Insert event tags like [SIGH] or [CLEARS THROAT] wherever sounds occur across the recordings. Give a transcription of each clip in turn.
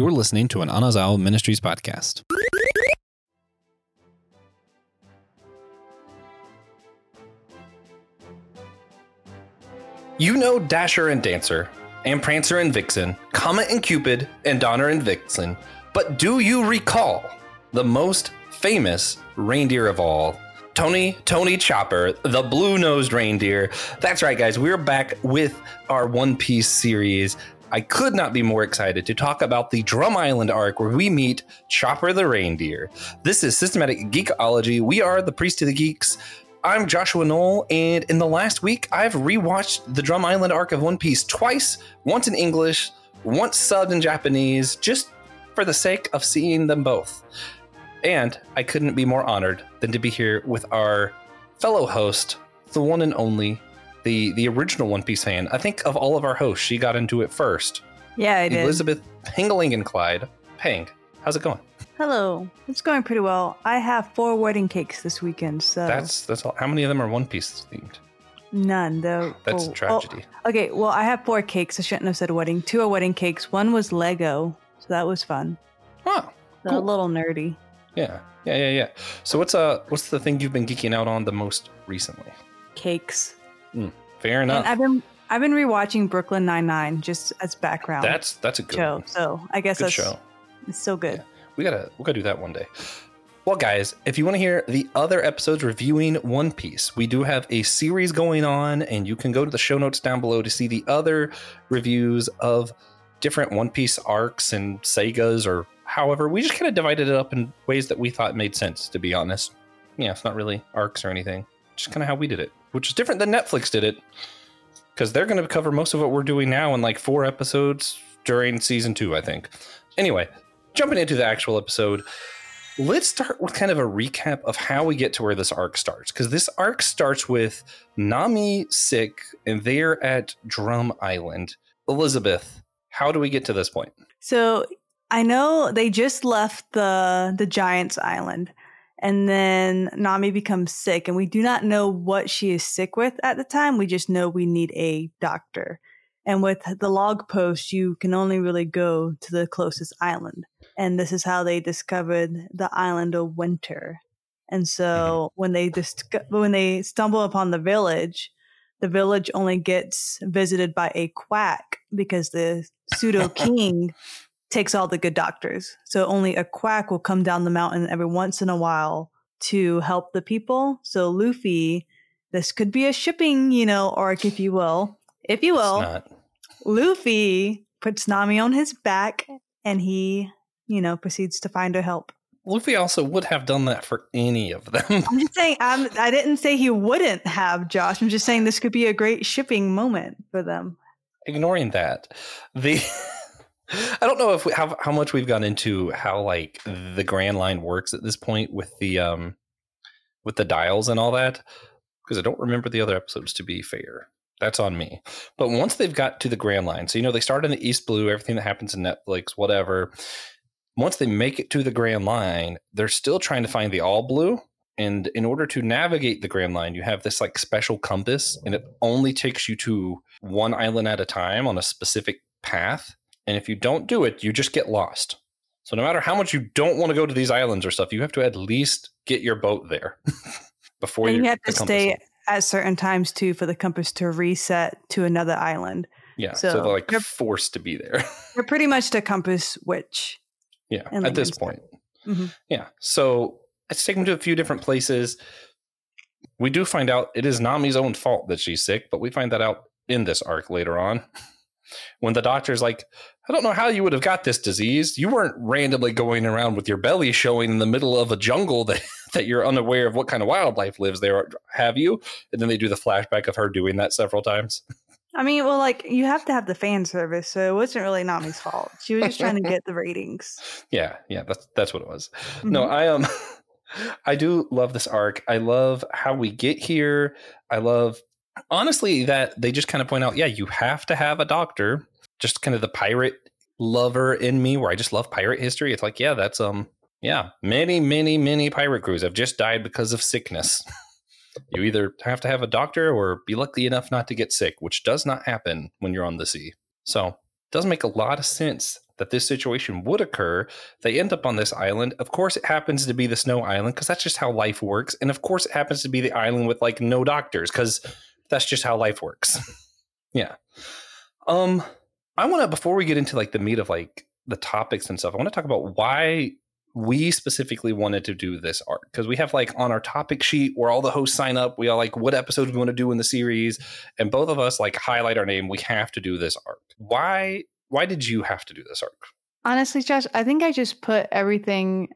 You're listening to an Anazao Ministries podcast. You know Dasher and Dancer, and Prancer and Vixen, Comet and Cupid, and Donner and Vixen, but do you recall the most famous reindeer of all? Tony, Tony Chopper, the blue nosed reindeer. That's right, guys. We're back with our One Piece series. I could not be more excited to talk about the Drum Island arc where we meet Chopper the reindeer. This is Systematic Geekology. We are the Priest of the Geeks. I'm Joshua Noel, and in the last week, I've rewatched the Drum Island arc of One Piece twice, once in English, once subbed in Japanese, just for the sake of seeing them both. And I couldn't be more honored than to be here with our fellow host, the one and only, the the original One Piece fan. I think of all of our hosts, she got into it first. Yeah, I did. Elizabeth Pangalangan Clyde. Pang, how's it going? Hello. It's going pretty well. I have four wedding cakes this weekend, so That's that's all. How many of them are One Piece themed? none though. [SIGHS] That's a tragedy. okay, well, I have four cakes. I shouldn't have said wedding. Two are wedding cakes. One was Lego, so that was fun. Oh, So Cool. A little nerdy. yeah, yeah, yeah, yeah. So what's uh what's the thing you've been geeking out on the most recently? Cakes. Fair And enough. I've been I've been rewatching Brooklyn Nine Nine just as background That's that's a good show. one. So I guess Good that's show. it's so good. We gotta we gotta do that one day. Well, guys, if you want to hear the other episodes reviewing One Piece, we do have a series going on, and you can go to the show notes down below to see the other reviews of different One Piece arcs and sagas, or however. We just kind of divided it up in ways that we thought made sense, to be honest. Yeah, it's not really arcs or anything, just kind of how we did it, which is different than Netflix did it, because they're going to cover most of what we're doing now in like four episodes during season two, I think. Anyway, jumping into the actual episode, let's start with kind of a recap of how we get to where this arc starts. Because this arc starts with Nami sick and they're at Drum Island. Elizabeth, how do we get to this point? So I know they just left the the Giants Island, and then Nami becomes sick, and we do not know what she is sick with at the time. We just know we need a doctor. And with the Log Pose, you can only really go to the closest island. And this is how they discovered the island of Winter. And so mm-hmm. when they disco- when they stumble upon the village, the village only gets visited by a quack because the pseudo [LAUGHS] king takes all the good doctors. So only a quack will come down the mountain every once in a while to help the people. So Luffy, this could be a shipping, you know, arc, if you will. If you It's will, not. Luffy puts Nami on his back and he, you know, proceeds to find her help. Luffy also would have done that for any of them. [LAUGHS] I'm just saying, I'm, I didn't say he wouldn't have, Josh. I'm just saying this could be a great shipping moment for them. Ignoring that, the [LAUGHS] I don't know if we, how how much we've gone into how like the Grand Line works at this point with the um with the dials and all that because I don't remember the other episodes to be fair. That's on me. But once they've got to the Grand Line, so you know they start in the East Blue, everything that happens in Netflix, whatever. Once they make it to the Grand Line, they're still trying to find the All Blue. And in order to navigate the Grand Line, you have this like special compass, and it only takes you to one island at a time on a specific path. And if you don't do it, you just get lost. So no matter how much you don't want to go to these islands or stuff, you have to at least get your boat there [LAUGHS] before and you your- have to stay at certain times too for the compass to reset to another island. Yeah, so, so they're like you're- forced to be there. [LAUGHS] They're pretty much the compass witch. yeah, at this point. Mhm. Yeah, so it's them to a few different places. We do find out it is Nami's own fault that she's sick, but we find that out in this arc later on. [LAUGHS] When the doctor's like, I don't know how you would have got this disease. You weren't randomly going around with your belly showing in the middle of a jungle that, [LAUGHS] that you're unaware of what kind of wildlife lives there, have you? And then they do the flashback of her doing that several times. [LAUGHS] I mean, well, like you have to have the fan service, so it wasn't really Nami's fault. She was just trying to get the ratings. [LAUGHS] Yeah, yeah, that's that's what it was. No, Mhm. I um I do love this arc. I love how we get here. I love honestly that they just kind of point out, yeah, you have to have a doctor. Just kind of the pirate lover in me where I just love pirate history. It's like, yeah, that's um yeah, many, many, many pirate crews have just died because of sickness. [LAUGHS] you either have to have a doctor or be lucky enough not to get sick, which does not happen when you're on the sea. So it does make a lot of sense that this situation would occur. They end up on this island. Of course, it happens to be the snow island because that's just how life works. And of course, it happens to be the island with like no doctors because that's just how life works. [LAUGHS] yeah. Um, I want to before we get into like the meat of like the topics and stuff, I want to talk about why we specifically wanted to do this arc because we have like on our topic sheet where all the hosts sign up we all like what episodes we want to do in the series and both of us like highlight our name we have to do this arc why why did you have to do this arc? Honestly, Josh, I think I just put everything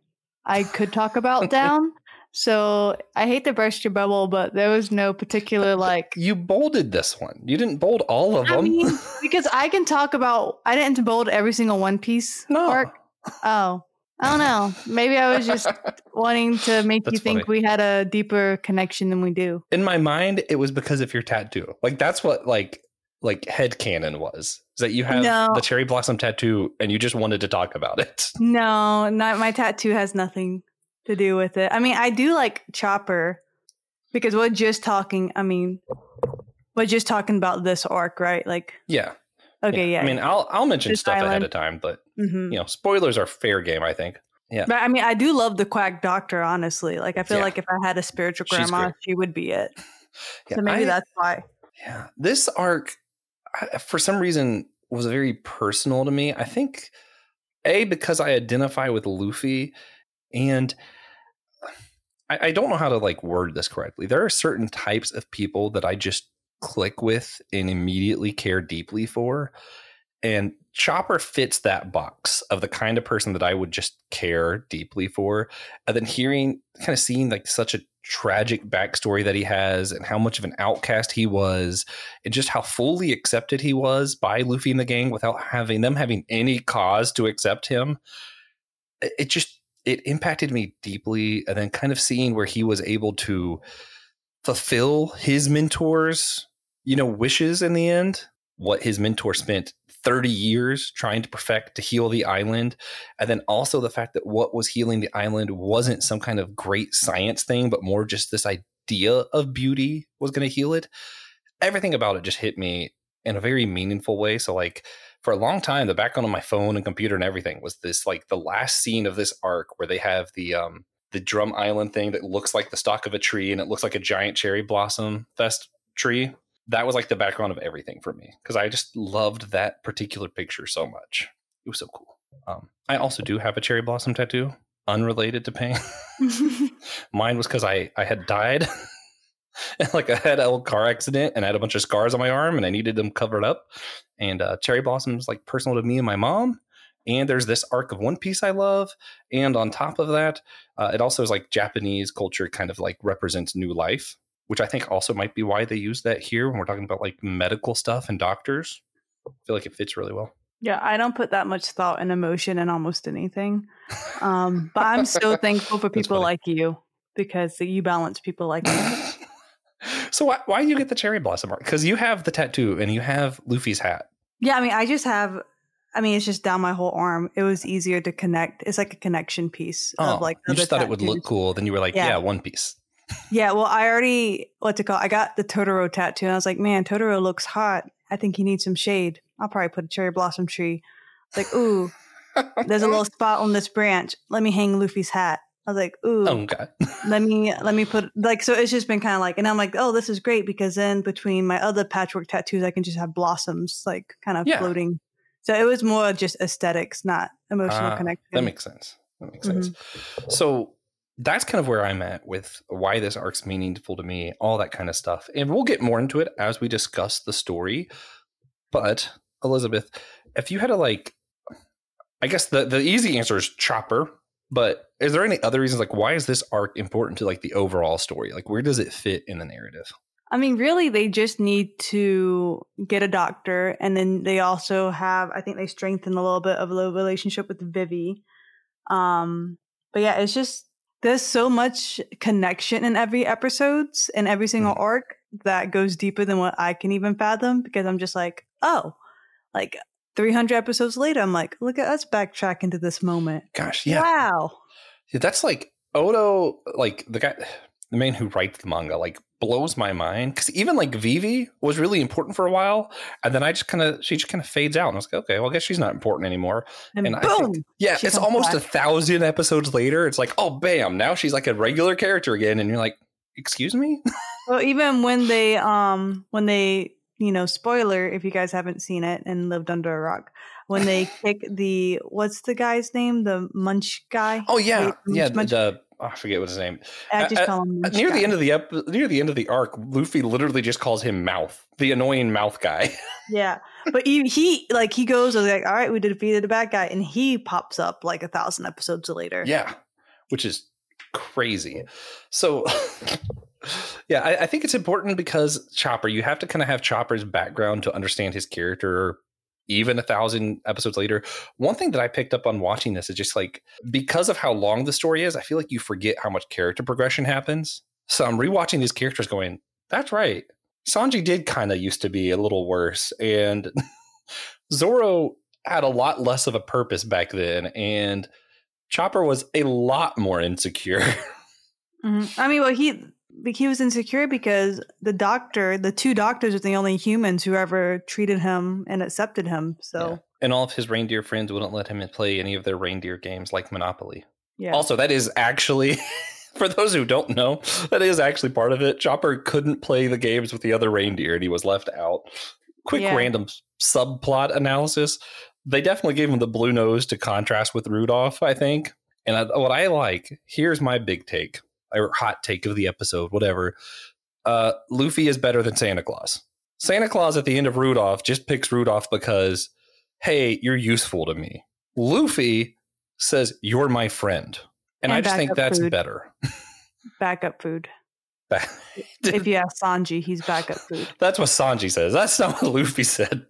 I could talk about [LAUGHS] down. So I hate to burst your bubble, but there was no particular like. You bolded this one. You didn't bold all of I them. Mean, [LAUGHS] because I can talk about. I didn't bold every single One Piece no. arc. Oh, I don't know. Maybe I was just [LAUGHS] wanting to make that's you think funny. we had a deeper connection than we do. In my mind, it was because of your tattoo. Like that's what like like head canon was is that you have no. the cherry blossom tattoo and you just wanted to talk about it no not my tattoo has nothing to do with it. I mean i do like chopper because we're just talking i mean we're just talking about this arc right? Like yeah. okay yeah, yeah. i mean i'll i'll mention this stuff island. ahead of time but mm-hmm. you know spoilers are fair game i think. Yeah. But i mean i do love the quack doctor honestly. Like i feel yeah. like if i had a spiritual grandma she would be it. [LAUGHS] Yeah, so maybe I, that's why. Yeah. This arc for some reason was very personal to me. I think a because I identify with Luffy, and I, I don't know how to like word this correctly. There are certain types of people that I just click with and immediately care deeply for. And Chopper fits that box of the kind of person that I would just care deeply for. And then hearing, kind of seeing like such a tragic backstory that he has and how much of an outcast he was and just how fully accepted he was by Luffy and the gang without having them having any cause to accept him. It just it impacted me deeply and then kind of seeing where he was able to fulfill his mentors, you know, wishes in the end, what his mentor spent 30 years trying to perfect to heal the island. And then also the fact that what was healing the island wasn't some kind of great science thing, but more just this idea of beauty was going to heal it. Everything about it just hit me in a very meaningful way. So, like, for a long time, the background on my phone and computer and everything was this like the last scene of this arc where they have the, um, the drum island thing that looks like the stalk of a tree and it looks like a giant cherry blossom fest tree that was like the background of everything for me because I just loved that particular picture so much. It was so cool. Um, I also do have a cherry blossom tattoo, unrelated to pain. [LAUGHS] [LAUGHS] Mine was because I I had died, [LAUGHS] [LAUGHS] like I had a little car accident and I had a bunch of scars on my arm and I needed them covered up. And uh, cherry blossoms like personal to me and my mom. And there's this arc of One Piece I love, and on top of that, uh, it also is like Japanese culture kind of like represents new life which I think also might be why they use that here when we're talking about like medical stuff and doctors. I feel like it fits really well. Yeah, I don't put that much thought and emotion in almost anything. Um, but I'm so [LAUGHS] thankful for people like you because you balance people like me. [LAUGHS] so why, why do you get the cherry blossom art? Because you have the tattoo and you have Luffy's hat. Yeah, I mean, I just have. I mean, it's just down my whole arm. It was easier to connect. It's like a connection piece oh, of like. You just thought tattoos. it would look cool. Then you were like, yeah, yeah One Piece yeah, well, I already what's it called? I got the Totoro tattoo, and I was like, man, Totoro looks hot. I think he needs some shade. I'll probably put a cherry blossom tree. Like, ooh, there's a little [LAUGHS] spot on this branch. Let me hang Luffy's hat. I was like, ooh, oh, God. [LAUGHS] let me let me put like so. It's just been kind of like, and I'm like, oh, this is great because then between my other patchwork tattoos, I can just have blossoms like kind of yeah. floating. So it was more just aesthetics, not emotional uh, connection. That makes sense. That makes mm-hmm. sense. So that's kind of where I'm at with why this arc's meaningful to me, all that kind of stuff. And we'll get more into it as we discuss the story. But Elizabeth, if you had to like I guess the, the easy answer is chopper, but is there any other reasons like why is this arc important to like the overall story? Like where does it fit in the narrative? I mean, really, they just need to get a doctor, and then they also have. I think they strengthen a little bit of the relationship with Vivi. Um, but yeah, it's just there's so much connection in every episodes and every single mm. arc that goes deeper than what I can even fathom because I'm just like, oh, like 300 episodes later, I'm like, look at us backtrack into this moment. Gosh, yeah. Wow. Yeah, that's like Oda, like the guy, [SIGHS] the man who writes the manga, like blows my mind. Because even like Vivi was really important for a while, and then I just kind of she just kind of fades out, and I was like, okay, well, I guess she's not important anymore. And, And I boom. think- Yeah, it's almost back. a thousand episodes later. It's like, oh, bam! Now she's like a regular character again, and you're like, excuse me? [LAUGHS] Well, even when they um when they you know spoiler if you guys haven't seen it and lived under a rock when they [LAUGHS] kick the what's the guy's name the Munch guy Oh yeah, Wait, yeah. Munch- The oh, I forget what his name. I just uh, call him Munch near the end of the ep- near the end of the arc, Luffy literally just calls him Mouth, the annoying mouth guy. [LAUGHS] yeah but he, he like he goes like all right we defeated the bad guy and he pops up like a thousand episodes later yeah, which is crazy. So. [LAUGHS] Yeah, I, I think it's important because Chopper, you have to kind of have Chopper's background to understand his character even a thousand episodes later. One thing that I picked up on watching this is just like because of how long the story is, I feel like you forget how much character progression happens. So I'm rewatching these characters going, that's right. Sanji did kind of used to be a little worse. And [LAUGHS] Zoro had a lot less of a purpose back then. And Chopper was a lot more insecure. [LAUGHS] Mhm. I mean, well, he he was insecure because the doctor, the two doctors, are the only humans who ever treated him and accepted him. Yeah. So And all of his reindeer friends wouldn't let him play any of their reindeer games like Monopoly. yeah, Also, that is actually, [LAUGHS] for those who don't know, that is actually part of it. Chopper couldn't play the games with the other reindeer and he was left out. Quick Yeah. random subplot analysis. They definitely gave him the blue nose to contrast with Rudolph, I think. And I, what I like, here's my big take or hot take of the episode, whatever. Uh, Luffy is better than Santa Claus. Santa Claus at the end of Rudolph just picks Rudolph because, hey, you're useful to me. Luffy says, you're my friend. And, I just think that's food. better. [LAUGHS] backup food. [LAUGHS] if you ask Sanji, he's backup food. [LAUGHS] That's what Sanji says. That's not what Luffy said.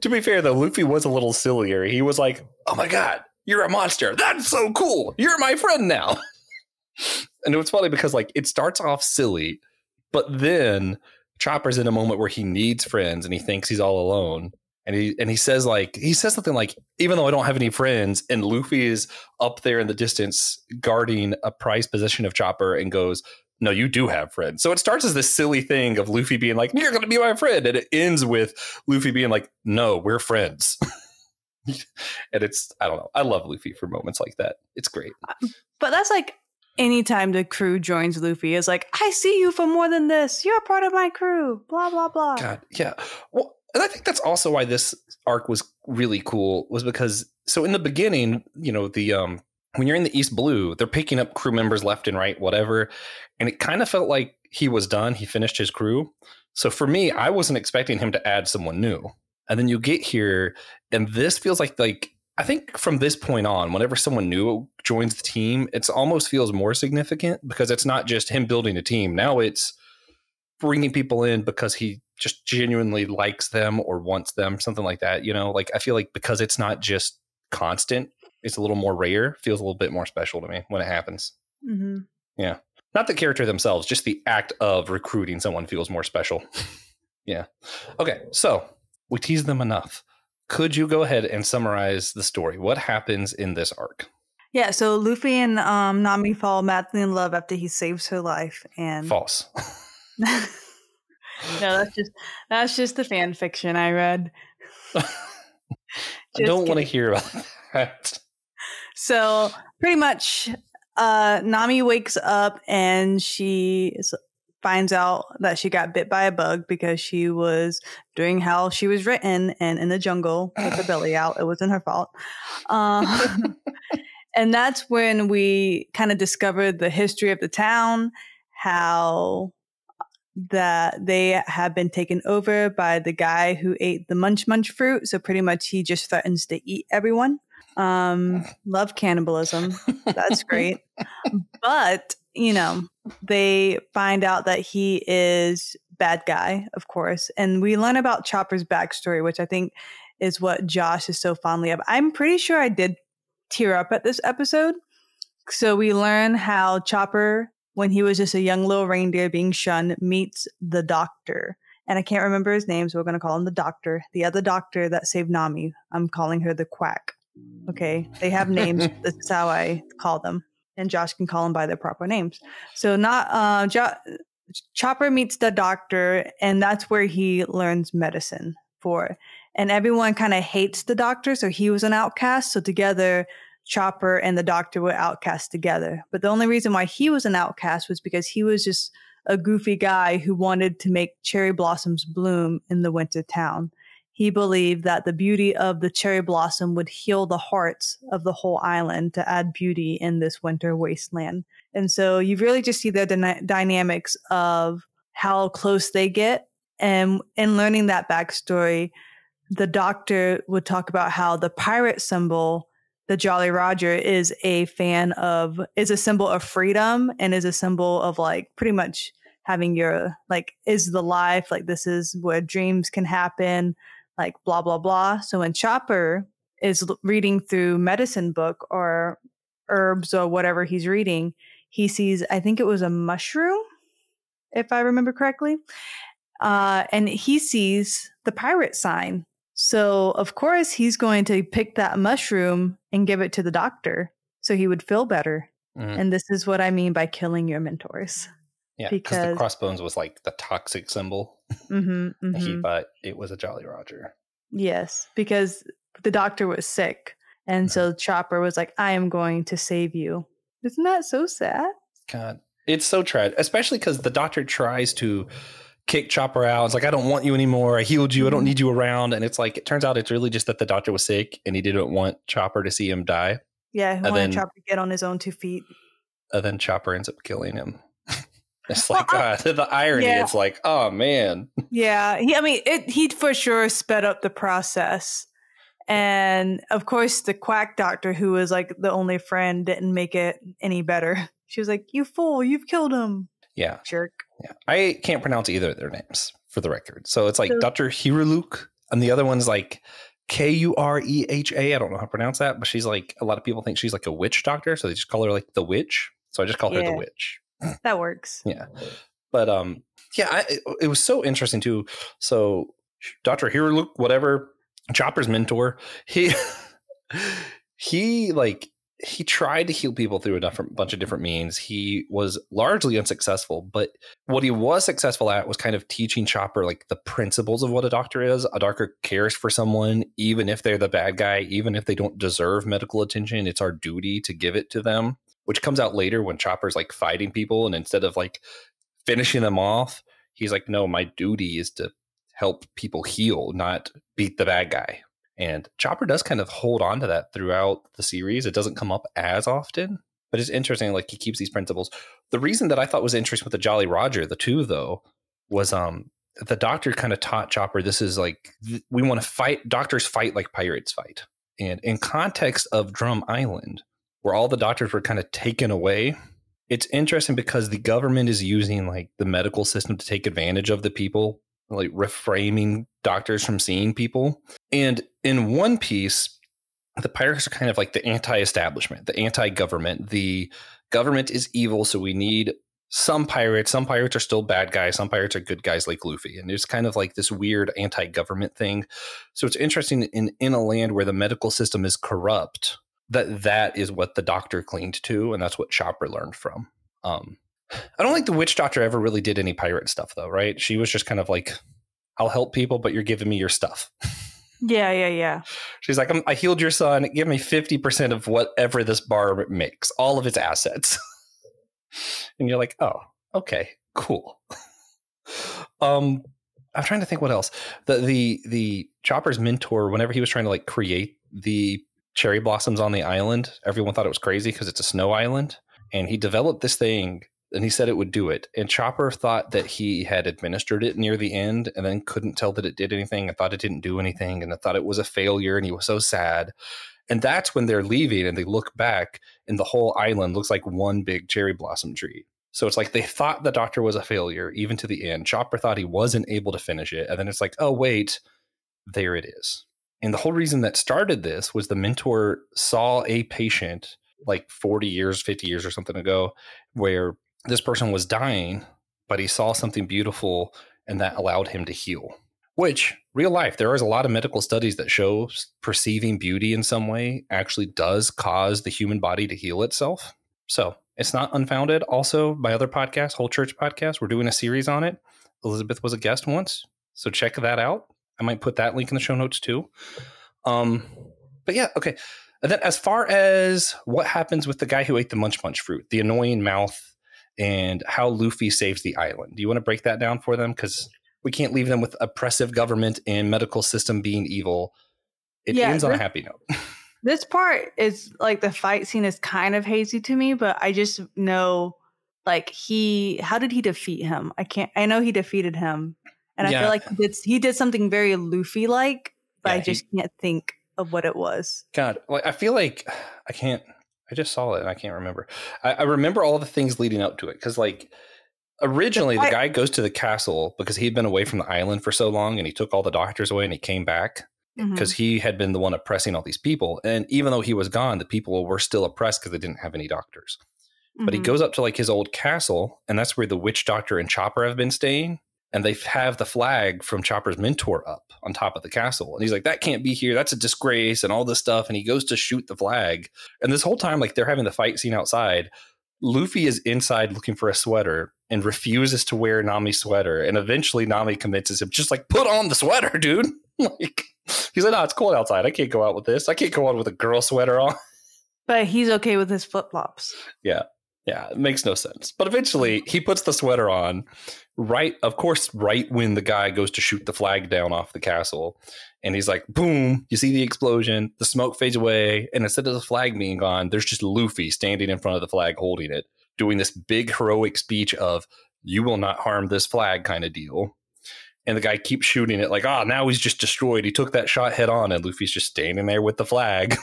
to be fair, though, Luffy was a little sillier. He was like, "Oh my god, you're a monster! That's so cool! You're my friend now." And it was funny because like it starts off silly, but then Chopper's in a moment where he needs friends and he thinks he's all alone. And he and he says like he says something like, even though I don't have any friends, and Luffy is up there in the distance guarding a prized possession of Chopper and goes, no, you do have friends. So it starts as this silly thing of Luffy being like, you're going to be my friend. And it ends with Luffy being like, no, we're friends. [LAUGHS] and it's, I don't know. I love Luffy for moments like that. It's great. Uh, but that's like anytime the crew joins Luffy is like, I see you for more than this. You're a part of my crew. Blah blah blah. God, yeah. Well, and I think that's also why this arc was really cool was because, so in the beginning, you know, the, um, when you're in the East Blue, they're picking up crew members left and right, whatever. And it kind of felt like he was done. He finished his crew. So for me, I wasn't expecting him to add someone new. And then you get here, and this feels like like I think from this point on, whenever someone new joins the team, it almost feels more significant because it's not just him building a team. Now it's bringing people in because he just genuinely likes them or wants them, something like that. You know, like I feel like because it's not just constant, it's a little more rare. Feels a little bit more special to me when it happens. hmm Not the character themselves, just the act of recruiting someone feels more special. [LAUGHS] yeah. Okay, so we teased them enough. Could you go ahead and summarize the story? What happens in this arc? Yeah. So Luffy and um, Nami fall madly in love after he saves her life, and False. [LAUGHS] [LAUGHS] no, that's just that's just the fan fiction I read. [LAUGHS] I don't want to hear about that. So pretty much, uh, Nami wakes up and she is, finds out that she got bit by a bug because she was doing how she was written and in the jungle with her [SIGHS] belly out. It wasn't her fault. Um, [LAUGHS] and that's when we kind of discovered the history of the town, how that they have been taken over by the guy who ate the munch munch fruit. So pretty much he just threatens to eat everyone. Um, [LAUGHS] love cannibalism. That's great. [LAUGHS] but, you know, they find out that he is bad guy, of course. And we learn about Chopper's backstory, which I think is what Josh is so fondly of. I'm pretty sure I did tear up at this episode. So we learn how Chopper, when he was just a young little reindeer being shunned, meets the doctor. And I can't remember his name, so we're going to call him the doctor. The other doctor that saved Nami, I'm calling her the quack. Okay, they have names. [LAUGHS] this is how I call them. And Josh can call them by their proper names. So not uh, jo- Chopper meets the doctor, and that's where he learns medicine for. And everyone kind of hates the doctor, so he was an outcast. So together, Chopper and the doctor were outcast together. But the only reason why he was an outcast was because he was just a goofy guy who wanted to make cherry blossoms bloom in the winter town. He believed that the beauty of the cherry blossom would heal the hearts of the whole island to add beauty in this winter wasteland. And so you really just see the dyna- dynamics of how close they get. And in learning that backstory, the doctor would talk about how the pirate symbol, the Jolly Roger, is a fan of, is a symbol of freedom and is a symbol of like pretty much having your, like, is the life, like, this is where dreams can happen like blah blah blah. So when Chopper is reading through medicine book or herbs or whatever he's reading, he sees I think it was a mushroom, if I remember correctly, uh, and he sees the pirate sign. So of course he's going to pick that mushroom and give it to the doctor so he would feel better. Mm. And this is what I mean by killing your mentors. Yeah, because the crossbones was like the toxic symbol. Mm-hmm, [LAUGHS] mm-hmm. he thought it was a Jolly Roger. Yes, because the doctor was sick, and so mm-hmm. Chopper was like, "I am going to save you." Isn't that so sad? God, it's so tragic, especially because the doctor tries to kick Chopper out. It's like, "I don't want you anymore. I healed you. I don't mm-hmm. need you around." And it's like, it turns out it's really just that the doctor was sick, and he didn't want Chopper to see him die. Yeah, he and wanted then, Chopper to get on his own two feet. And then Chopper ends up killing him. It's like well, uh, [LAUGHS] the irony. Yeah. It's like, oh man. Yeah, he. I mean, it. He for sure sped up the process, and of course, the quack doctor, who was like the only friend, didn't make it any better. [LAUGHS] She was like, "You fool! You've killed him." Yeah, jerk. Yeah, I can't pronounce either of their names for the record. So it's like so, Doctor Hiruluk, and the other one's like K U R E H A. I don't know how to pronounce that, but she's like a lot of people think she's like a witch doctor, so they just call her like the witch. So I just call yeah. her the witch. [CLEARS THROAT] That works. yeah. But um yeah, I, it, it was so interesting too. So Dr. Hiruluk, whatever, Chopper's mentor, he [LAUGHS] he like he tried to heal people through a different bunch of different means. He was largely unsuccessful, but what he was successful at was kind of teaching Chopper like the principles of what a doctor is. A doctor cares for someone, even if they're the bad guy, even if they don't deserve medical attention. It's our duty to give it to them which comes out later when Chopper's like fighting people, and instead of like finishing them off, he's like, "No, my duty is to help people heal, not beat the bad guy." And Chopper does kind of hold on to that throughout the series. It doesn't come up as often, but it's interesting. Like he keeps these principles. The reason that I thought was interesting with the Jolly Roger, the two though, was um the doctor kind of taught Chopper this is like we want to fight. Doctors fight like pirates fight. And in context of Drum Island, where all the doctors were kind of taken away. It's interesting because the government is using like the medical system to take advantage of the people, like reframing doctors from seeing people. And in one piece, the pirates are kind of like the anti-establishment, the anti-government. The government is evil, so we need some pirates. Some pirates are still bad guys. Some pirates are good guys, like Luffy. And there's kind of like this weird anti-government thing. So it's interesting in in a land where the medical system is corrupt that that is what the doctor cleaned to, and that's what Chopper learned from. Um, I don't think the witch doctor ever really did any pirate stuff, though, right? She was just kind of like, "I'll help people, but you're giving me your stuff." Yeah, yeah, yeah. She's like, "I healed your son. Give me fifty percent of whatever this bar makes, all of its assets." [LAUGHS] and you're like, "Oh, okay, cool." um, I'm trying to think what else. The the the Chopper's mentor, whenever he was trying to like create the cherry blossoms on the island. Everyone thought it was crazy because it's a snow island. And he developed this thing and he said it would do it. And Chopper thought that he had administered it near the end and then couldn't tell that it did anything. I thought it didn't do anything and I thought it was a failure and he was so sad. And that's when they're leaving and they look back and the whole island looks like one big cherry blossom tree. So it's like they thought the doctor was a failure, even to the end. Chopper thought he wasn't able to finish it. And then it's like, oh, wait, there it is. And the whole reason that started this was the mentor saw a patient like 40 years, 50 years or something ago, where this person was dying, but he saw something beautiful and that allowed him to heal. Which, real life, there is a lot of medical studies that show perceiving beauty in some way actually does cause the human body to heal itself. So it's not unfounded. Also, my other podcast, Whole Church Podcast, we're doing a series on it. Elizabeth was a guest once, so check that out. I might put that link in the show notes too. Um, but yeah, okay. And then as far as what happens with the guy who ate the munch munch fruit, the annoying mouth, and how Luffy saves the island, do you want to break that down for them? Because we can't leave them with oppressive government and medical system being evil. It Yeah, ends on a happy note. [LAUGHS] This part is like the fight scene is kind of hazy to me, but I just know like he how did he defeat him? I can't I know he defeated him. And I feel like he did he did something very Luffy like, but Yeah, I he- just can't think of what it was. God, like I feel like I can't. I just saw it and I can't remember. I, I remember all the things leading up to it because, like, originally the guy goes to the castle because he'd been away from the island for so long, and he took all the doctors away, and he came back because he had been the one oppressing all these people. And even though he was gone, the people were still oppressed because they didn't have any doctors. But he Mhm. goes up to like his old castle, and that's where the witch doctor and Chopper have been staying. And they have the flag from Chopper's mentor up on top of the castle. And he's like, that can't be here. That's a disgrace and all this stuff. And he goes to shoot the flag. And this whole time, like they're having the fight scene outside. Luffy is inside looking for a sweater and refuses to wear Nami's sweater. And eventually Nami convinces him, just like, put on the sweater, [LAUGHS] dude. [LAUGHS] like he's like, no, it's cold outside. I can't go out with this. I can't go out with a girl sweater on. But he's okay with his flip flops. Yeah, it makes no sense. But eventually, he puts the sweater on. Right, of course, right when the guy goes to shoot the flag down off the castle, and he's like, "Boom!" You see the explosion. The smoke fades away, and instead of the flag being gone, there's just Luffy standing in front of the flag, holding it, doing this big heroic speech of "You will not harm this flag" kind of deal. And the guy keeps shooting it, like, "Ah, now he's just destroyed." He took that shot head on, and Luffy's just standing there with the flag.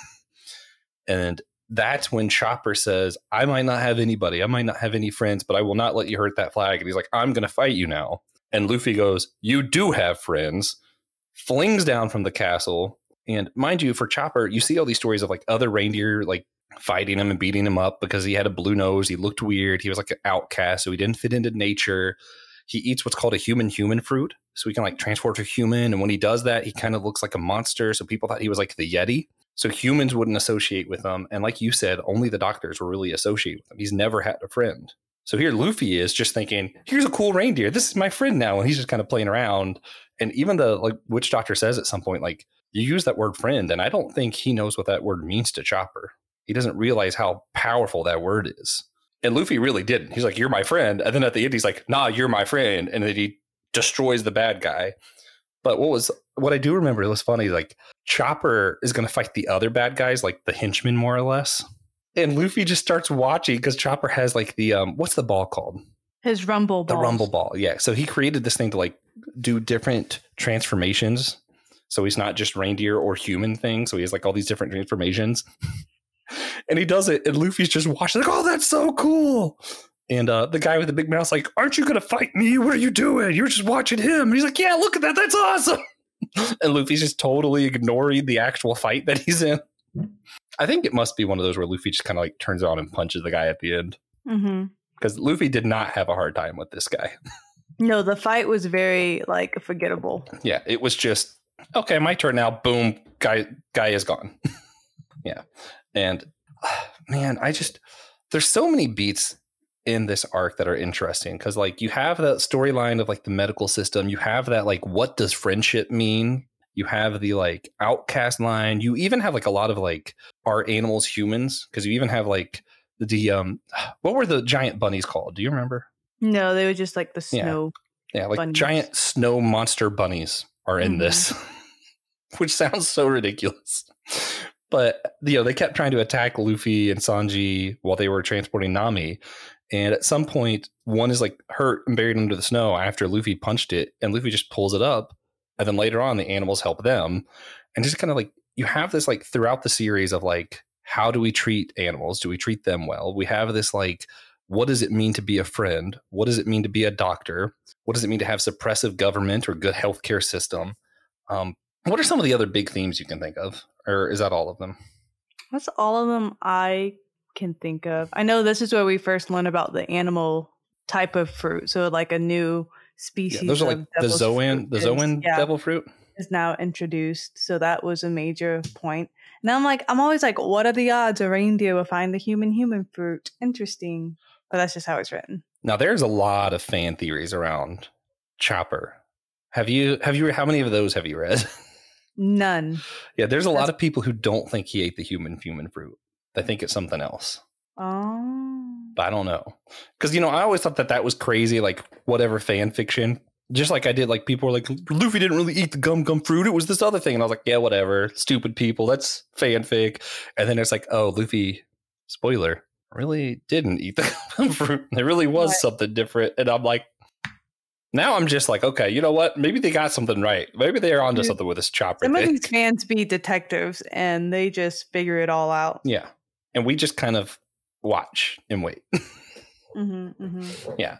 [LAUGHS] and that's when Chopper says, I might not have anybody, I might not have any friends, but I will not let you hurt that flag. And he's like, I'm going to fight you now. And Luffy goes, You do have friends, flings down from the castle. And mind you, for Chopper, you see all these stories of like other reindeer like fighting him and beating him up because he had a blue nose. He looked weird. He was like an outcast, so he didn't fit into nature. He eats what's called a human human fruit. So he can like transform to human. And when he does that, he kind of looks like a monster. So people thought he was like the Yeti. So humans wouldn't associate with him. And like you said, only the doctors were really associated with him. He's never had a friend. So here Luffy is just thinking, here's a cool reindeer. This is my friend now. And he's just kind of playing around. And even the like witch doctor says at some point, like, you use that word friend, and I don't think he knows what that word means to Chopper. He doesn't realize how powerful that word is. And Luffy really didn't. He's like, You're my friend. And then at the end, he's like, Nah, you're my friend. And then he destroys the bad guy. But what was what I do remember, it was funny, like Chopper is gonna fight the other bad guys, like the henchmen more or less. And Luffy just starts watching because Chopper has like the um what's the ball called? His rumble ball. The rumble ball. Yeah. So he created this thing to like do different transformations. So he's not just reindeer or human thing. So he has like all these different transformations. [LAUGHS] and he does it, and Luffy's just watching, like, oh, that's so cool. And uh, the guy with the big mouth's like, Aren't you gonna fight me? What are you doing? You're just watching him. And he's like, Yeah, look at that, that's awesome. [LAUGHS] and Luffy's just totally ignoring the actual fight that he's in. I think it must be one of those where Luffy just kind of like turns on and punches the guy at the end. Mm-hmm. Because Luffy did not have a hard time with this guy. No, the fight was very like forgettable. yeah, it was just okay. My turn now. Boom, guy, guy is gone. [LAUGHS] yeah, and ah, man, I just there's so many beats in this arc that are interesting because like you have that storyline of like the medical system, you have that like what does friendship mean. You have the like outcast line. You even have like a lot of like are animals humans? Because you even have like the um [SIGHS] what were the giant bunnies called? Do you remember? No, they were just like the snow. Yeah, like bunnies. giant snow monster bunnies are in Mhm. this, [LAUGHS] which sounds so ridiculous. But you know, they kept trying to attack Luffy and Sanji while they were transporting Nami. And at some point, one is like hurt and buried under the snow after Luffy punched it, and Luffy just pulls it up. And then later on, the animals help them. And just kind of like you have this like throughout the series of like, how do we treat animals? Do we treat them well? We have this like, what does it mean to be a friend? What does it mean to be a doctor? What does it mean to have suppressive government or good healthcare system? Um, what are some of the other big themes you can think of, or is that all of them? That's all of them I can think of. I know this is where we first learn about the animal type of fruit. So like a new species. Yeah, those are like the Zoan, the Zoan yeah, devil fruit. is now introduced. So that was a major point. And I'm like, I'm always like, what are the odds a reindeer will find the human human fruit? Interesting. But that's just how it's written. Now there's a lot of fan theories around Chopper. Have you have you how many of those have you read? [LAUGHS] None. yeah, there's a lot of people who don't think he ate the human human fruit. They think it's something else. Oh. But I don't know. Cuz you know, I always thought that that was crazy like whatever fan fiction. Just like I did like people were like Luffy didn't really eat the gum gum fruit. It was this other thing and I was like, yeah, whatever. Stupid people. That's fanfic. And then it's like, oh, Luffy spoiler really didn't eat the [LAUGHS] gum fruit. There really was Right. something different and I'm like now I'm just like, okay, you know what? Maybe they got something right. Maybe they're onto Dude, something with this chopper Some of these fans be detectives and they just figure it all out. Yeah. And we just kind of watch and wait. [LAUGHS] hmm hmm yeah.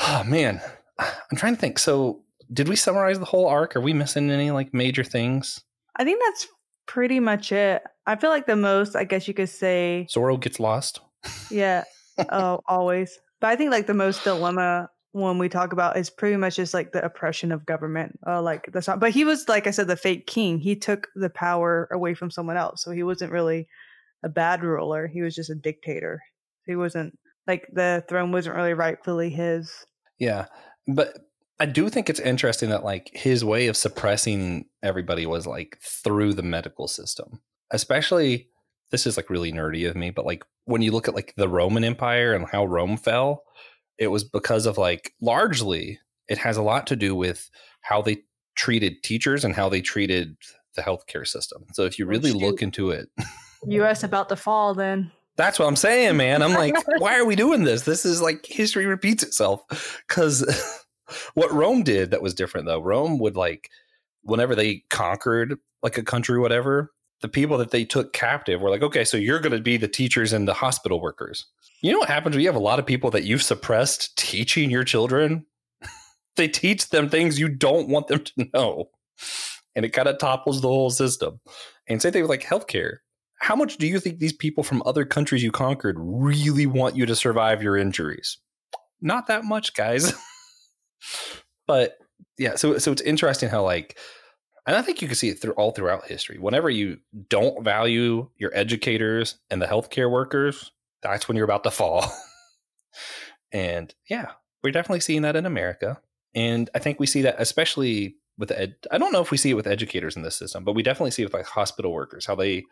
Oh man. I'm trying to think. So did we summarize the whole arc? Are we missing any like major things? I think that's pretty much it. I feel like the most, I guess you could say, Zoro gets lost. yeah, [LAUGHS] oh, always. But I think like the most dilemma when we talk about is pretty much just like the oppression of government. Uh, like that's not, but he was like I said, the fake king. He took the power away from someone else, so he wasn't really a bad ruler. He was just a dictator. He wasn't like the throne wasn't really rightfully his. Yeah. But I do think it's interesting that like his way of suppressing everybody was like through the medical system. Especially this is like really nerdy of me, but like when you look at like the Roman Empire and how Rome fell, it was because of like largely it has a lot to do with how they treated teachers and how they treated the healthcare system. So if you really shoot. look into it, [LAUGHS] U.S. about to fall. Then that's what I'm saying, man. I'm like, [LAUGHS] why are we doing this? This is like history repeats itself. Because [LAUGHS] what Rome did that was different, though, Rome would like, whenever they conquered like a country, whatever, the people that they took captive were like, okay, so you're going to be the teachers and the hospital workers. You know what happens when you have a lot of people that you've suppressed teaching your children? [LAUGHS] they teach them things you don't want them to know. And it kind of topples the whole system. And same thing with like healthcare how much do you think these people from other countries you conquered really want you to survive your injuries? Not that much, guys. [LAUGHS] but yeah, so so it's interesting how like and I think you can see it through all throughout history. Whenever you don't value your educators and the healthcare workers, that's when you're about to fall. [LAUGHS] and yeah, we're definitely seeing that in America. And I think we see that especially with ed- I don't know if we see it with educators in this system, but we definitely see it with like hospital workers, how they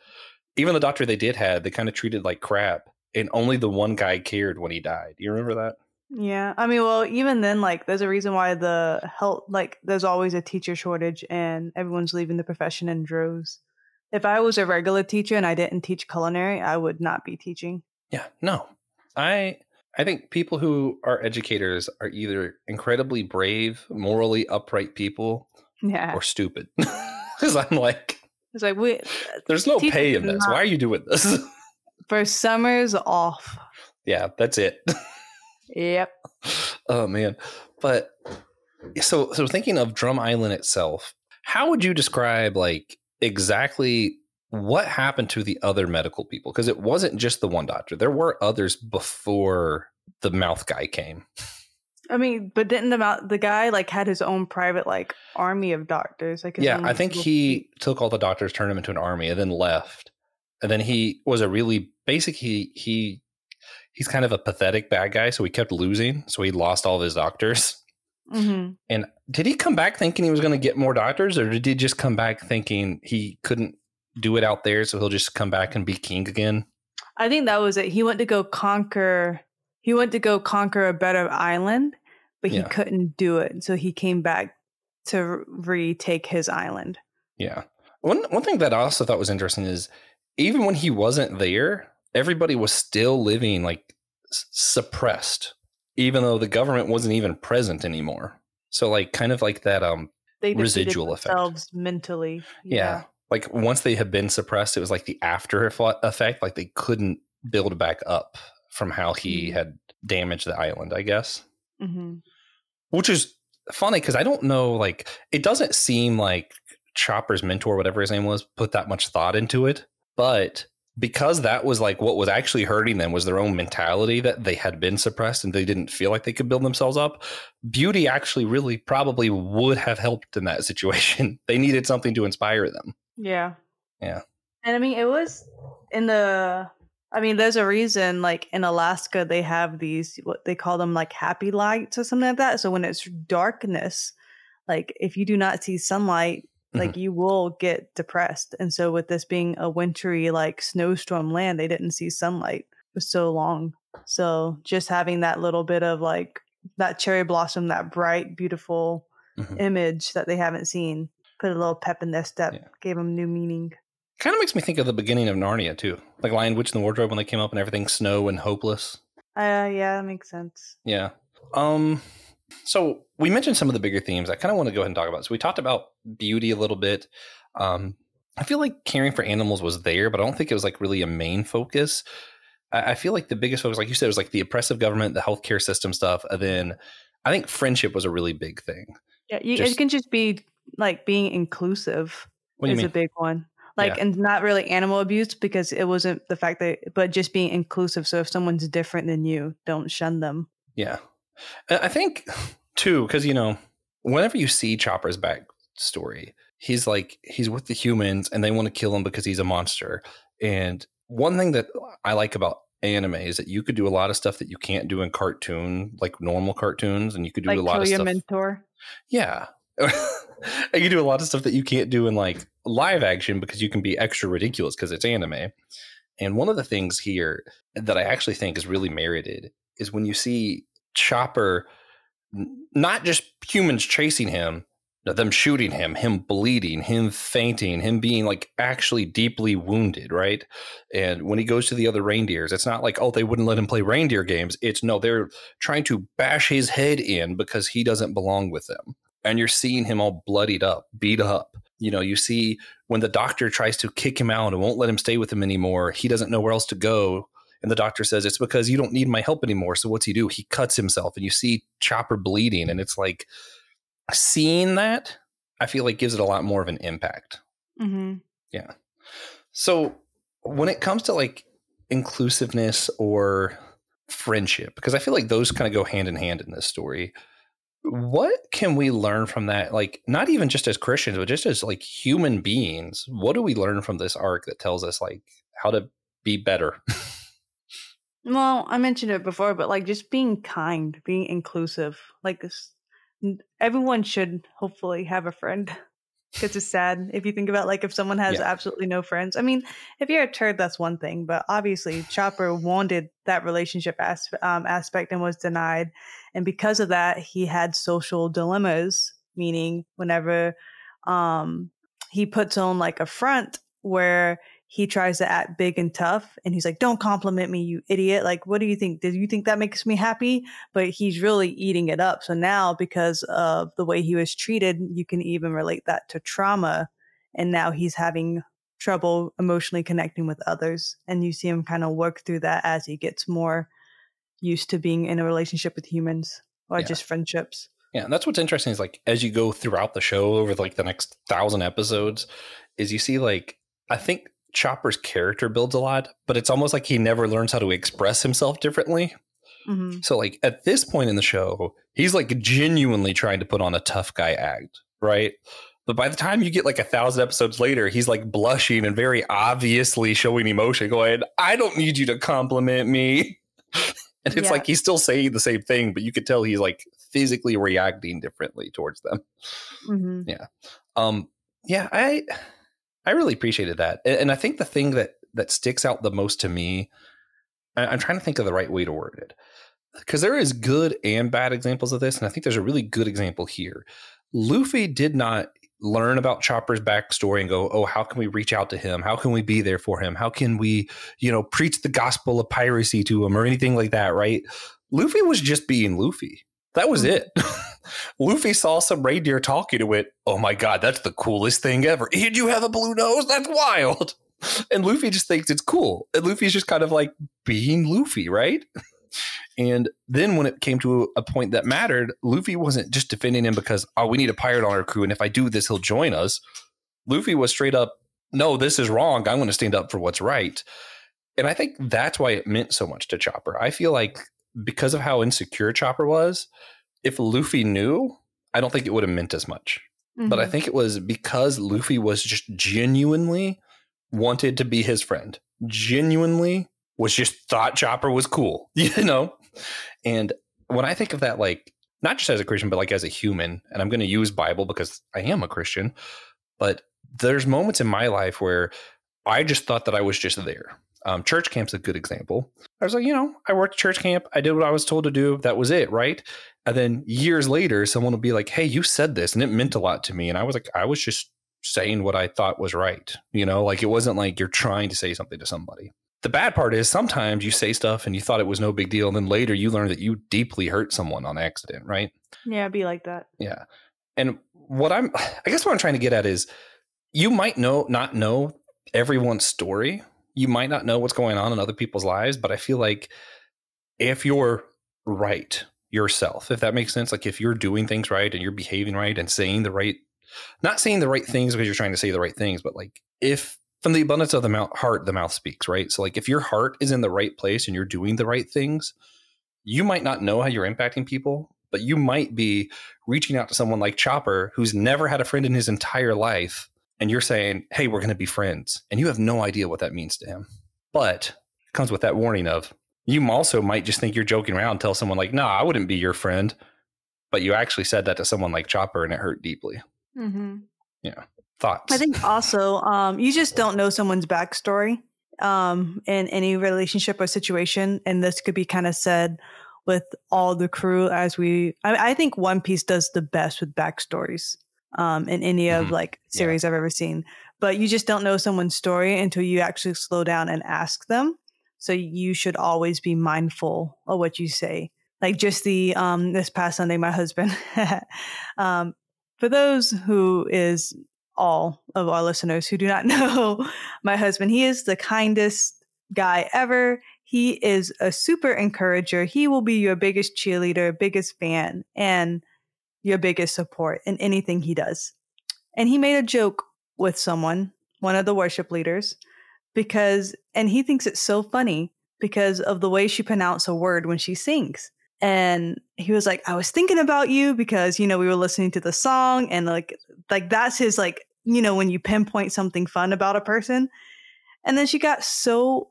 even the doctor they did had, they kind of treated like crap. And only the one guy cared when he died. You remember that? Yeah, I mean, well, even then, like, there's a reason why the health, like, there's always a teacher shortage, and everyone's leaving the profession in droves. If I was a regular teacher and I didn't teach culinary, I would not be teaching. Yeah, no. I I think people who are educators are either incredibly brave, morally upright people Yeah, or stupid. [LAUGHS] Because I'm like, it's like we there's no pay in this. not- Why are you doing this? [LAUGHS] for summers off. yeah, that's it. [LAUGHS] Yep. oh man. But so so thinking of Drum Island itself, how would you describe like exactly what happened to the other medical people? Because it wasn't just the one doctor. There were others before the mouth guy came. [LAUGHS] I mean, but didn't the the guy like had his own private like army of doctors? Like, yeah, I think he took all the doctors, turned them into an army, and then left. And then he was a really basic. he he he's kind of a pathetic bad guy, so he kept losing, so he lost all of his doctors. Mhm. And did he come back thinking he was going to get more doctors, or did he just come back thinking he couldn't do it out there, so he'll just come back and be king again? I think that was it. He went to go conquer. He went to go conquer a better island, but he Yeah. couldn't do it. So he came back to retake his island. Yeah. One one thing that I also thought was interesting is even when he wasn't there, everybody was still living like s- suppressed, even though the government wasn't even present anymore. So like kind of like that um They Residual effect. themselves mentally. yeah. Like once they had been suppressed, it was like the after effect, like they couldn't build back up from how he Mhm. had damaged the island, I guess. Hmm Which is funny because I don't know, like it doesn't seem like Chopper's mentor, whatever his name was, put that much thought into it. But because that was like what was actually hurting them was their own mentality that they had been suppressed and they didn't feel like they could build themselves up. Beauty actually really probably would have helped in that situation. [LAUGHS] they needed something to inspire them. Yeah. Yeah. And I mean, it was in the. I mean, there's a reason, like in Alaska, they have these, what they call them like happy lights or something like that. So when it's darkness, like if you do not see sunlight, like you will get depressed. And so with this being a wintry, like snowstorm land, they didn't see sunlight for so long. So just having that little bit of like that cherry blossom, that bright, beautiful Mhm. image that they haven't seen, put a little pep in their step, Yeah. gave them new meaning. Kind of makes me think of the beginning of Narnia too, like Lion, Witch, and the Wardrobe when they came up and everything's snow and hopeless. Uh, yeah, that makes sense. Yeah. Um. So we mentioned some of the bigger themes. I kind of want to go ahead and talk about. So we talked about beauty a little bit. Um, I feel like caring for animals was there, but I don't think it was like really a main focus. I, I feel like the biggest focus, like you said, was like the oppressive government, the healthcare system stuff, and then I think friendship was a really big thing. Yeah, you, Just- it can just be like being inclusive What you is mean? a big one. Like, Yeah. and not really animal abuse because it wasn't the fact that, but just being inclusive. So if someone's different than you, don't shun them. Yeah. I think too, because you know, whenever you see Chopper's backstory, he's like he's with the humans and they want to kill him because he's a monster. And one thing that I like about anime is that you could do a lot of stuff that you can't do in cartoon, like normal cartoons, and you could do Like a lot kill of your stuff. mentor. Yeah. [LAUGHS] you do a lot of stuff that you can't do in like live action because you can be extra ridiculous because it's anime. And one of the things here that I actually think is really merited is when you see Chopper, not just humans chasing him, them shooting him, him bleeding, him fainting, him being like actually deeply wounded, right? And when he goes to the other reindeers, it's not like, oh, they wouldn't let him play reindeer games. It's no, they're trying to bash his head in because he doesn't belong with them. And you're seeing him all bloodied up, beat up. You know, you see when the doctor tries to kick him out and won't let him stay with him anymore, he doesn't know where else to go. And the doctor says, It's because you don't need my help anymore. So what's he do? He cuts himself and you see Chopper bleeding. And it's like seeing that, I feel like gives it a lot more of an impact. hmm Yeah. So when it comes to like inclusiveness or friendship, because I feel like those kind of go hand in hand in this story. What can we learn from that? Like, not even just as Christians, but just as like human beings. What do we learn from this arc that tells us like how to be better? Well, I mentioned it before, but like just being kind, being inclusive. Like everyone should hopefully have a friend. It's sad if you think about like if someone has Yeah. absolutely no friends. I mean, if you're a turd, that's one thing. But obviously, Chopper wanted that relationship as- um, aspect and was denied, and because of that, he had social dilemmas. Meaning, whenever um, he puts on like a front where he tries to act big and tough and he's like don't compliment me you idiot. Like what do you think? Did you think that makes me happy? But he's really eating it up. So now because of the way he was treated you can even relate that to trauma and now he's having trouble emotionally connecting with others and you see him kind of work through that as he gets more used to being in a relationship with humans or Yeah. just friendships. Yeah, and that's what's interesting is like as you go throughout the show over like the next thousand episodes, is you see like I think Chopper's character builds a lot, but it's almost like he never learns how to express himself differently. hmm So like at this point in the show, he's like genuinely trying to put on a tough guy act, right? But by the time you get like a thousand episodes later, he's like blushing and very obviously showing emotion, going, I don't need you to compliment me. [LAUGHS] and it's Yeah. like he's still saying the same thing, but you could tell he's like physically reacting differently towards them. hmm Um, yeah, I I really appreciated that, and, I think the thing that that sticks out the most to me, I'm trying to think of the right way to word it, because there is good and bad examples of this, and I think there's a really good example here. Luffy did not learn about Chopper's backstory and go, oh, how can we reach out to him? How can we be there for him? How can we, you know, preach the gospel of piracy to him or anything like that, right? Luffy was just being Luffy. That was Mhm. it. [LAUGHS] Luffy saw some reindeer talking to it. Oh my god, that's the coolest thing ever. Did you have a blue nose? That's wild. [LAUGHS] And Luffy just thinks it's cool. And Luffy's just kind of like being Luffy, right? [LAUGHS] And then when it came to a point that mattered, Luffy wasn't just defending him because, oh, we need a pirate on our crew. And if I do this, he'll join us. Luffy was straight up no, this is wrong. I'm going to stand up for what's right. And I think that's why it meant so much to Chopper. I feel like because of how insecure Chopper was, if Luffy knew, I don't think it would have meant as much. Mm-hmm. But I mm-hmm. think it was because Luffy was just genuinely wanted to be his friend, genuinely was just thought Chopper was cool, [LAUGHS] you know? And when I think of that, like, not just as a Christian, but like as a human, and I'm going to use Bible because I am a Christian, but there's moments in my life where I just thought that I was just there. Um, church camp's a good example. I was like, you know, I worked church camp. I did what I was told to do. That was it, right? And then years later, someone will be like, hey, you said this and it meant a lot to me. And I was like, I was just saying what I thought was right. You know, like it wasn't like you're trying to say something to somebody. The bad part is sometimes you say stuff and you thought it was no big deal. And then later you learn that you deeply hurt someone on accident, right? Yeah, be like that. Yeah. And what I'm, [SIGHS] I guess what I'm trying to get at is you might know, not know everyone's story. You might not know what's going on in other people's lives, but I feel like if you're right yourself, if that makes sense, like if you're doing things right and you're behaving right and saying the right, not saying the right things because you're trying to say the right things, but like if from the abundance of the mouth, heart, the mouth speaks, right? So, like, if your heart is in the right place and you're doing the right things, you might not know how you're impacting people, but you might be reaching out to someone like Chopper who's never had a friend in his entire life. And you're saying, hey, we're going to be friends. And you have no idea what that means to him. But it comes with that warning of you also might just think you're joking around, tell someone, like, nah, I wouldn't be your friend. But you actually said that to someone like Chopper and it hurt deeply. Mm-hmm. Yeah. Thoughts? I think also um, you just don't know someone's backstory um, in any relationship or situation, and this could be kind of said with all the crew as we. I, I, think One Piece does the best with backstories um, in any of mm-hmm. like series yeah. I've ever seen. But you just don't know someone's story until you actually slow down and ask them. So you should always be mindful of what you say. Like just the um, this past Sunday, my husband. [LAUGHS] um, for those who is all of our listeners who do not [LAUGHS] know my husband, he is the kindest guy ever. He is a super encourager. He will be your biggest cheerleader, biggest fan, and your biggest support in anything he does. And he made a joke with someone, one of the worship leaders, because, and he thinks it's so funny because of the way she pronounced a word when she sings. And he was like, I was thinking about you because, you know, we were listening to the song and like, like that's his like you know, when you pinpoint something fun about a person. And then she got so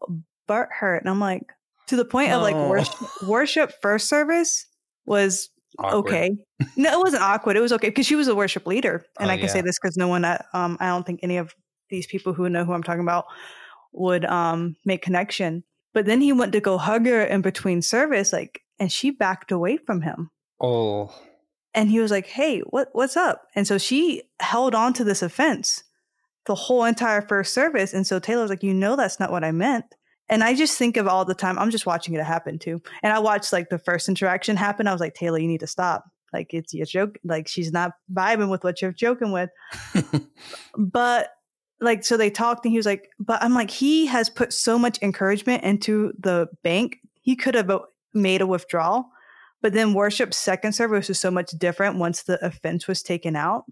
butt hurt. And I'm like, to the point of like oh. worship, worship first service was awkward. okay. No, it wasn't awkward. It was okay because she was a worship leader. And oh, I can yeah. say this because no one, um, I don't think any of these people who know who I'm talking about would um, make connection. But then he went to go hug her in between service, like, and she backed away from him. Oh and he was like, "Hey, what what's up?" And so she held on to this offense the whole entire first service. And so Taylor was like, "You know, that's not what I meant." And I just think of all the time. I'm just watching it happen too. And I watched like the first interaction happen. I was like, Taylor, you need to stop. Like it's your joke. Like she's not vibing with what you're joking with. [LAUGHS] but like so they talked and he was like, but I'm like, he has put so much encouragement into the bank. He could have uh, made a withdrawal but then worship's second service was so much different once the offense was taken out.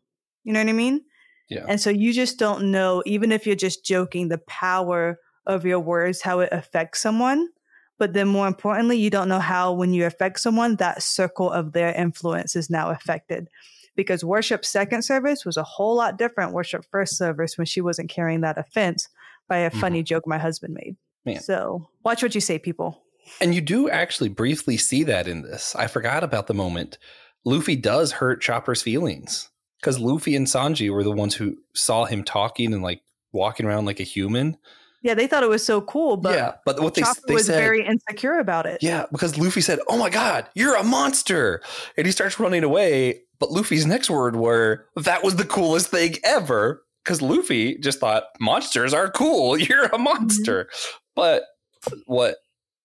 You know what I mean? Yeah. And so you just don't know, even if you're just joking, the power of your words, how it affects someone. But then more importantly, you don't know how, when you affect someone, that circle of their influence is now affected. Because worship second service was a whole lot different. Worship first service when she wasn't carrying that offense by a mm-hmm. funny joke my husband made. Man. So watch what you say, people. And you do actually briefly see that in this. I forgot about the moment. Luffy does hurt Chopper's feelings because Luffy and Sanji were the ones who saw him talking and like walking around like a human. Yeah, they thought it was so cool, but yeah, but what they, Chopper they was said, very insecure about it. Yeah, because Luffy said, "Oh my god, you're a monster," and he starts running away. But Luffy's next word were, "That was the coolest thing ever," because Luffy just thought monsters are cool. [LAUGHS] You're a monster. Mm-hmm. But what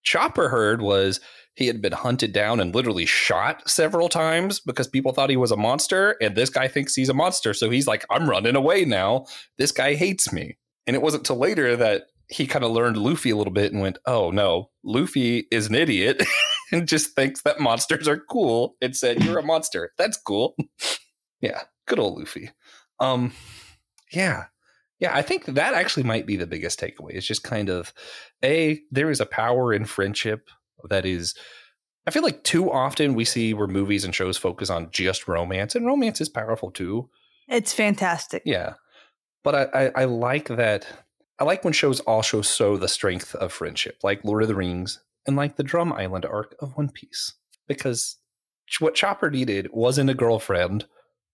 Chopper heard was he had been hunted down and literally shot several times because people thought he was a monster. And this guy thinks he's a monster. So he's like, I'm running away now. This guy hates me. And it wasn't till later that he kind of learned Luffy a little bit and went, Oh no, Luffy is an idiot [LAUGHS] and just thinks that monsters are cool and said, You're a monster. That's cool. [LAUGHS] yeah, good old Luffy. Um, yeah. Yeah, I think that actually might be the biggest takeaway. It's just kind of a there is a power in friendship that is. I feel like too often we see where movies and shows focus on just romance, and romance is powerful too. It's fantastic. Yeah, but I, I, I like that. I like when shows also show the strength of friendship, like Lord of the Rings and like the Drum Island arc of One Piece, because what Chopper needed wasn't a girlfriend.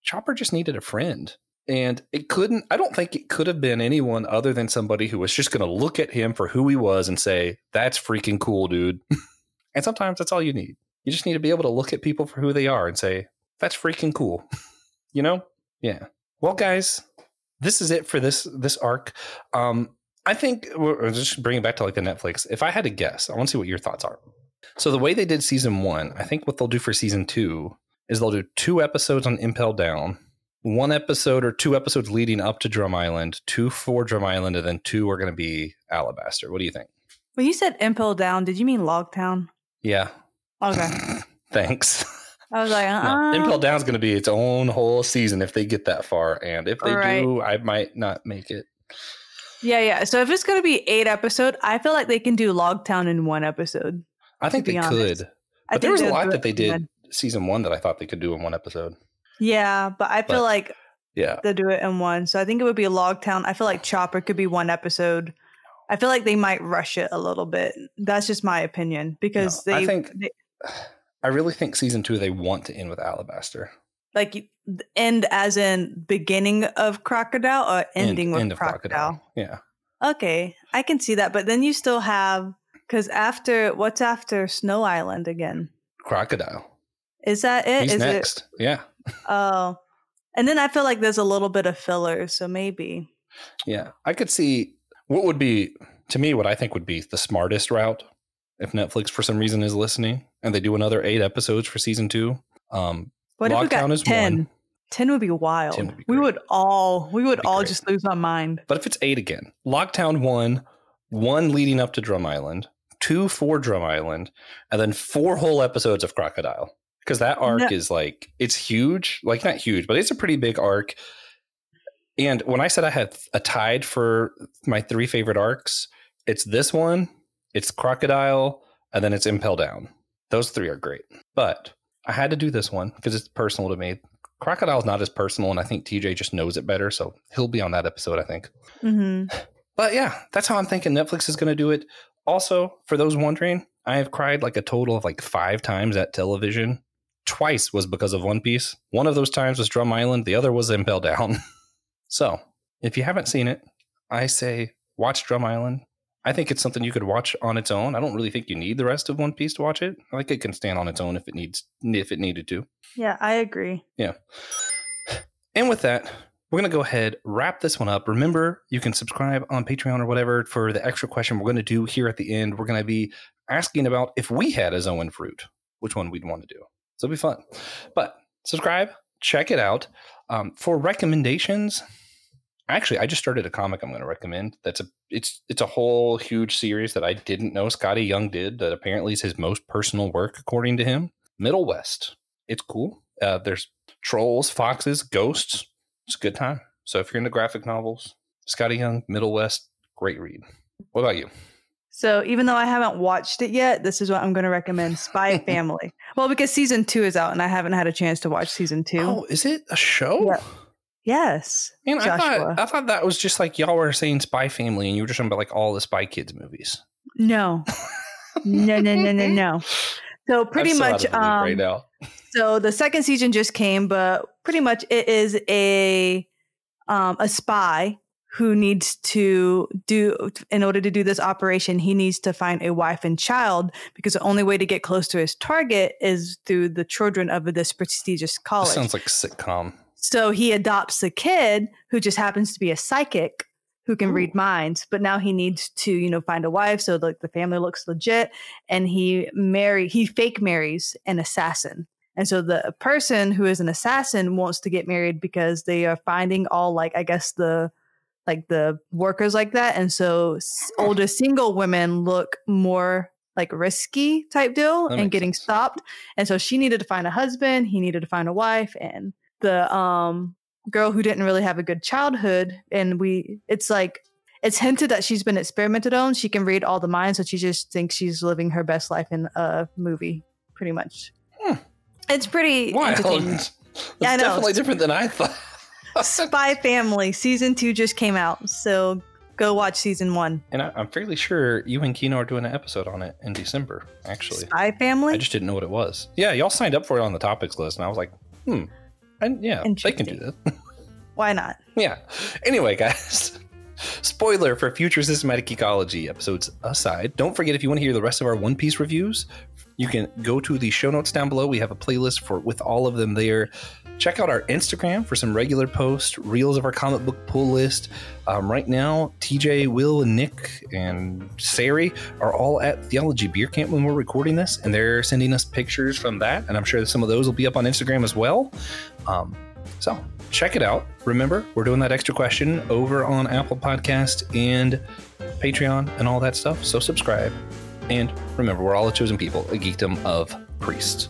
Chopper just needed a friend. And it couldn't, I don't think it could have been anyone other than somebody who was just going to look at him for who he was and say, that's freaking cool, dude. [LAUGHS] and sometimes that's all you need. You just need to be able to look at people for who they are and say, that's freaking cool. you know? Yeah. Well, guys, this is it for this this arc. Um, I think we're just bringing back to like the Netflix. If I had to guess, I want to see what your thoughts are. So the way they did season one, I think what they'll do for season two is they'll do two episodes on Impel Down, one episode or two episodes leading up to Drum Island, two for Drum Island, and then two are going to be Alabasta. What do you think? When you said Impel Down, did you mean Logtown? Yeah. Okay. [LAUGHS] Thanks. I was like, uh No, Impel Down is going to be its own whole season if they get that far, and if they Right. do, I might not make it. Yeah, yeah. So if it's going to be eight episode, I feel like they can do Logtown in one episode. I think they honest. could, I but there was a lot that they did one. season one that I thought they could do in one episode. Yeah, but I feel But- like Yeah, they'll do it in one. So I think it would be a Logtown. I feel like Chopper could be one episode. I feel like they might rush it a little bit. That's just my opinion because No, I think- they [SIGHS] I really think season two they want to end with Alabasta. like you- end as in beginning of Crocodile or End- ending with end of Crocodile. Yeah, Okay, I can see that, but then you still have because after what's after Snow Island again? crocodile. Is that it? He's Is next. Yeah, it? Oh, and then I feel like there's a little bit of filler, so maybe. yeah. I could see what would be to me what I think would be the smartest route if Netflix for some reason is listening and they do another eight episodes for season two. Um, What if we Logtown got is ten? one. 10 would be wild. would be we would all we would all great. just lose our mind. But if it's eight again, Logtown one, one leading up to Drum Island, two for Drum Island, and then four whole episodes of Crocodile. Because that arc No. is like, it's huge. Like, not huge, but it's a pretty big arc. And when I said I had a tied for my three favorite arcs, it's this one, it's Crocodile, and then it's Impel Down. Those three are great. But I had to do this one because it's personal to me. Crocodile's not as personal, and I think TJ just knows it better. So he'll be on that episode, I think. hmm [SIGHS] But yeah, that's how I'm thinking Netflix is going to do it. Also, for those wondering, I have cried like a total of like five times at television. Twice was because of One Piece. One of those times was Drum Island. The other was Impel Down. [LAUGHS] so, if you haven't seen it, I say watch Drum Island. I think it's something you could watch on its own. I don't really think you need the rest of One Piece to watch it. I think it can stand on its own if it needs if it needed to. Yeah, I agree. Yeah. And with that, we're going to go ahead, wrap this one up. Remember, you can subscribe on Patreon or whatever for the extra question we're going to do here at the end. We're going to be asking about if we had a Zoan fruit, which one we'd want to do. So it'll be fun. But subscribe, check it out. Um, for recommendations, actually, I just started a comic I'm going to recommend. That's a it's it's a whole huge series that I didn't know Skottie Young did. That apparently is his most personal work, according to him. Middlewest. It's cool. Uh, there's trolls, foxes, ghosts. It's a good time. So if you're into graphic novels, Skottie Young, Middlewest, great read. What about you? So even though I haven't watched it yet, this is what I'm going to recommend: Spy [LAUGHS] Family. Well, because season two is out, and I haven't had a chance to watch season two. Oh, is it a show? Yeah. Yes, Man, I Joshua. thought I thought that was just like y'all were saying Spy Family, and you were just talking about like all the Spy Kids movies. no, no, no, no, no, no. So [LAUGHS] pretty much, um, right now. So the second season just came, but pretty much it is a um, a spy who needs to do in order to do this operation. He needs to find a wife and child because the only way to get close to his target is through the children of this prestigious college. sounds like a sitcom. So he adopts a kid who just happens to be a psychic who can read minds, but now he needs to, you know, find a wife so like the family looks legit and he marry he fake marries an assassin. And so the person who is an assassin wants to get married because they are finding all like I guess the like the workers like that and so [LAUGHS] older single women look more like risky type deal That and getting sense. stopped. And so she needed to find a husband, he needed to find a wife and the um girl who didn't really have a good childhood, and we it's like it's hinted that she's been experimented on. She can read all the minds, so she just thinks she's living her best life in a movie, pretty much. Hmm. It's pretty Wild. [LAUGHS] That's [LAUGHS] Yeah, definitely different than I thought. [LAUGHS] Spy Family season two just came out, so go watch season one. and I, I'm fairly sure you and Kino are doing an episode on it in December, actually. Spy Family. I just didn't know what it was. Yeah, y'all signed up for it on the topics list, and I was like, hmm. And yeah, they can do that. [LAUGHS] Why not? yeah. Anyway, guys. [LAUGHS] Spoiler for future Systematic Geekology episodes aside. Don't forget if you want to hear the rest of our One Piece reviews, you can go to the show notes down below. We have a playlist for with all of them there. Check out our Instagram for some regular posts, reels of our comic book pull list. Um, right now, TJ, Will, and Nick and Sari are all at Theology Beer Camp when we're recording this, and they're sending us pictures from that. And I'm sure some of those will be up on Instagram as well. Um, so check it out. Remember, we're doing that extra question over on Apple Podcast and Patreon and all that stuff. So subscribe. And remember, we're all a chosen people, a geekdom of priests.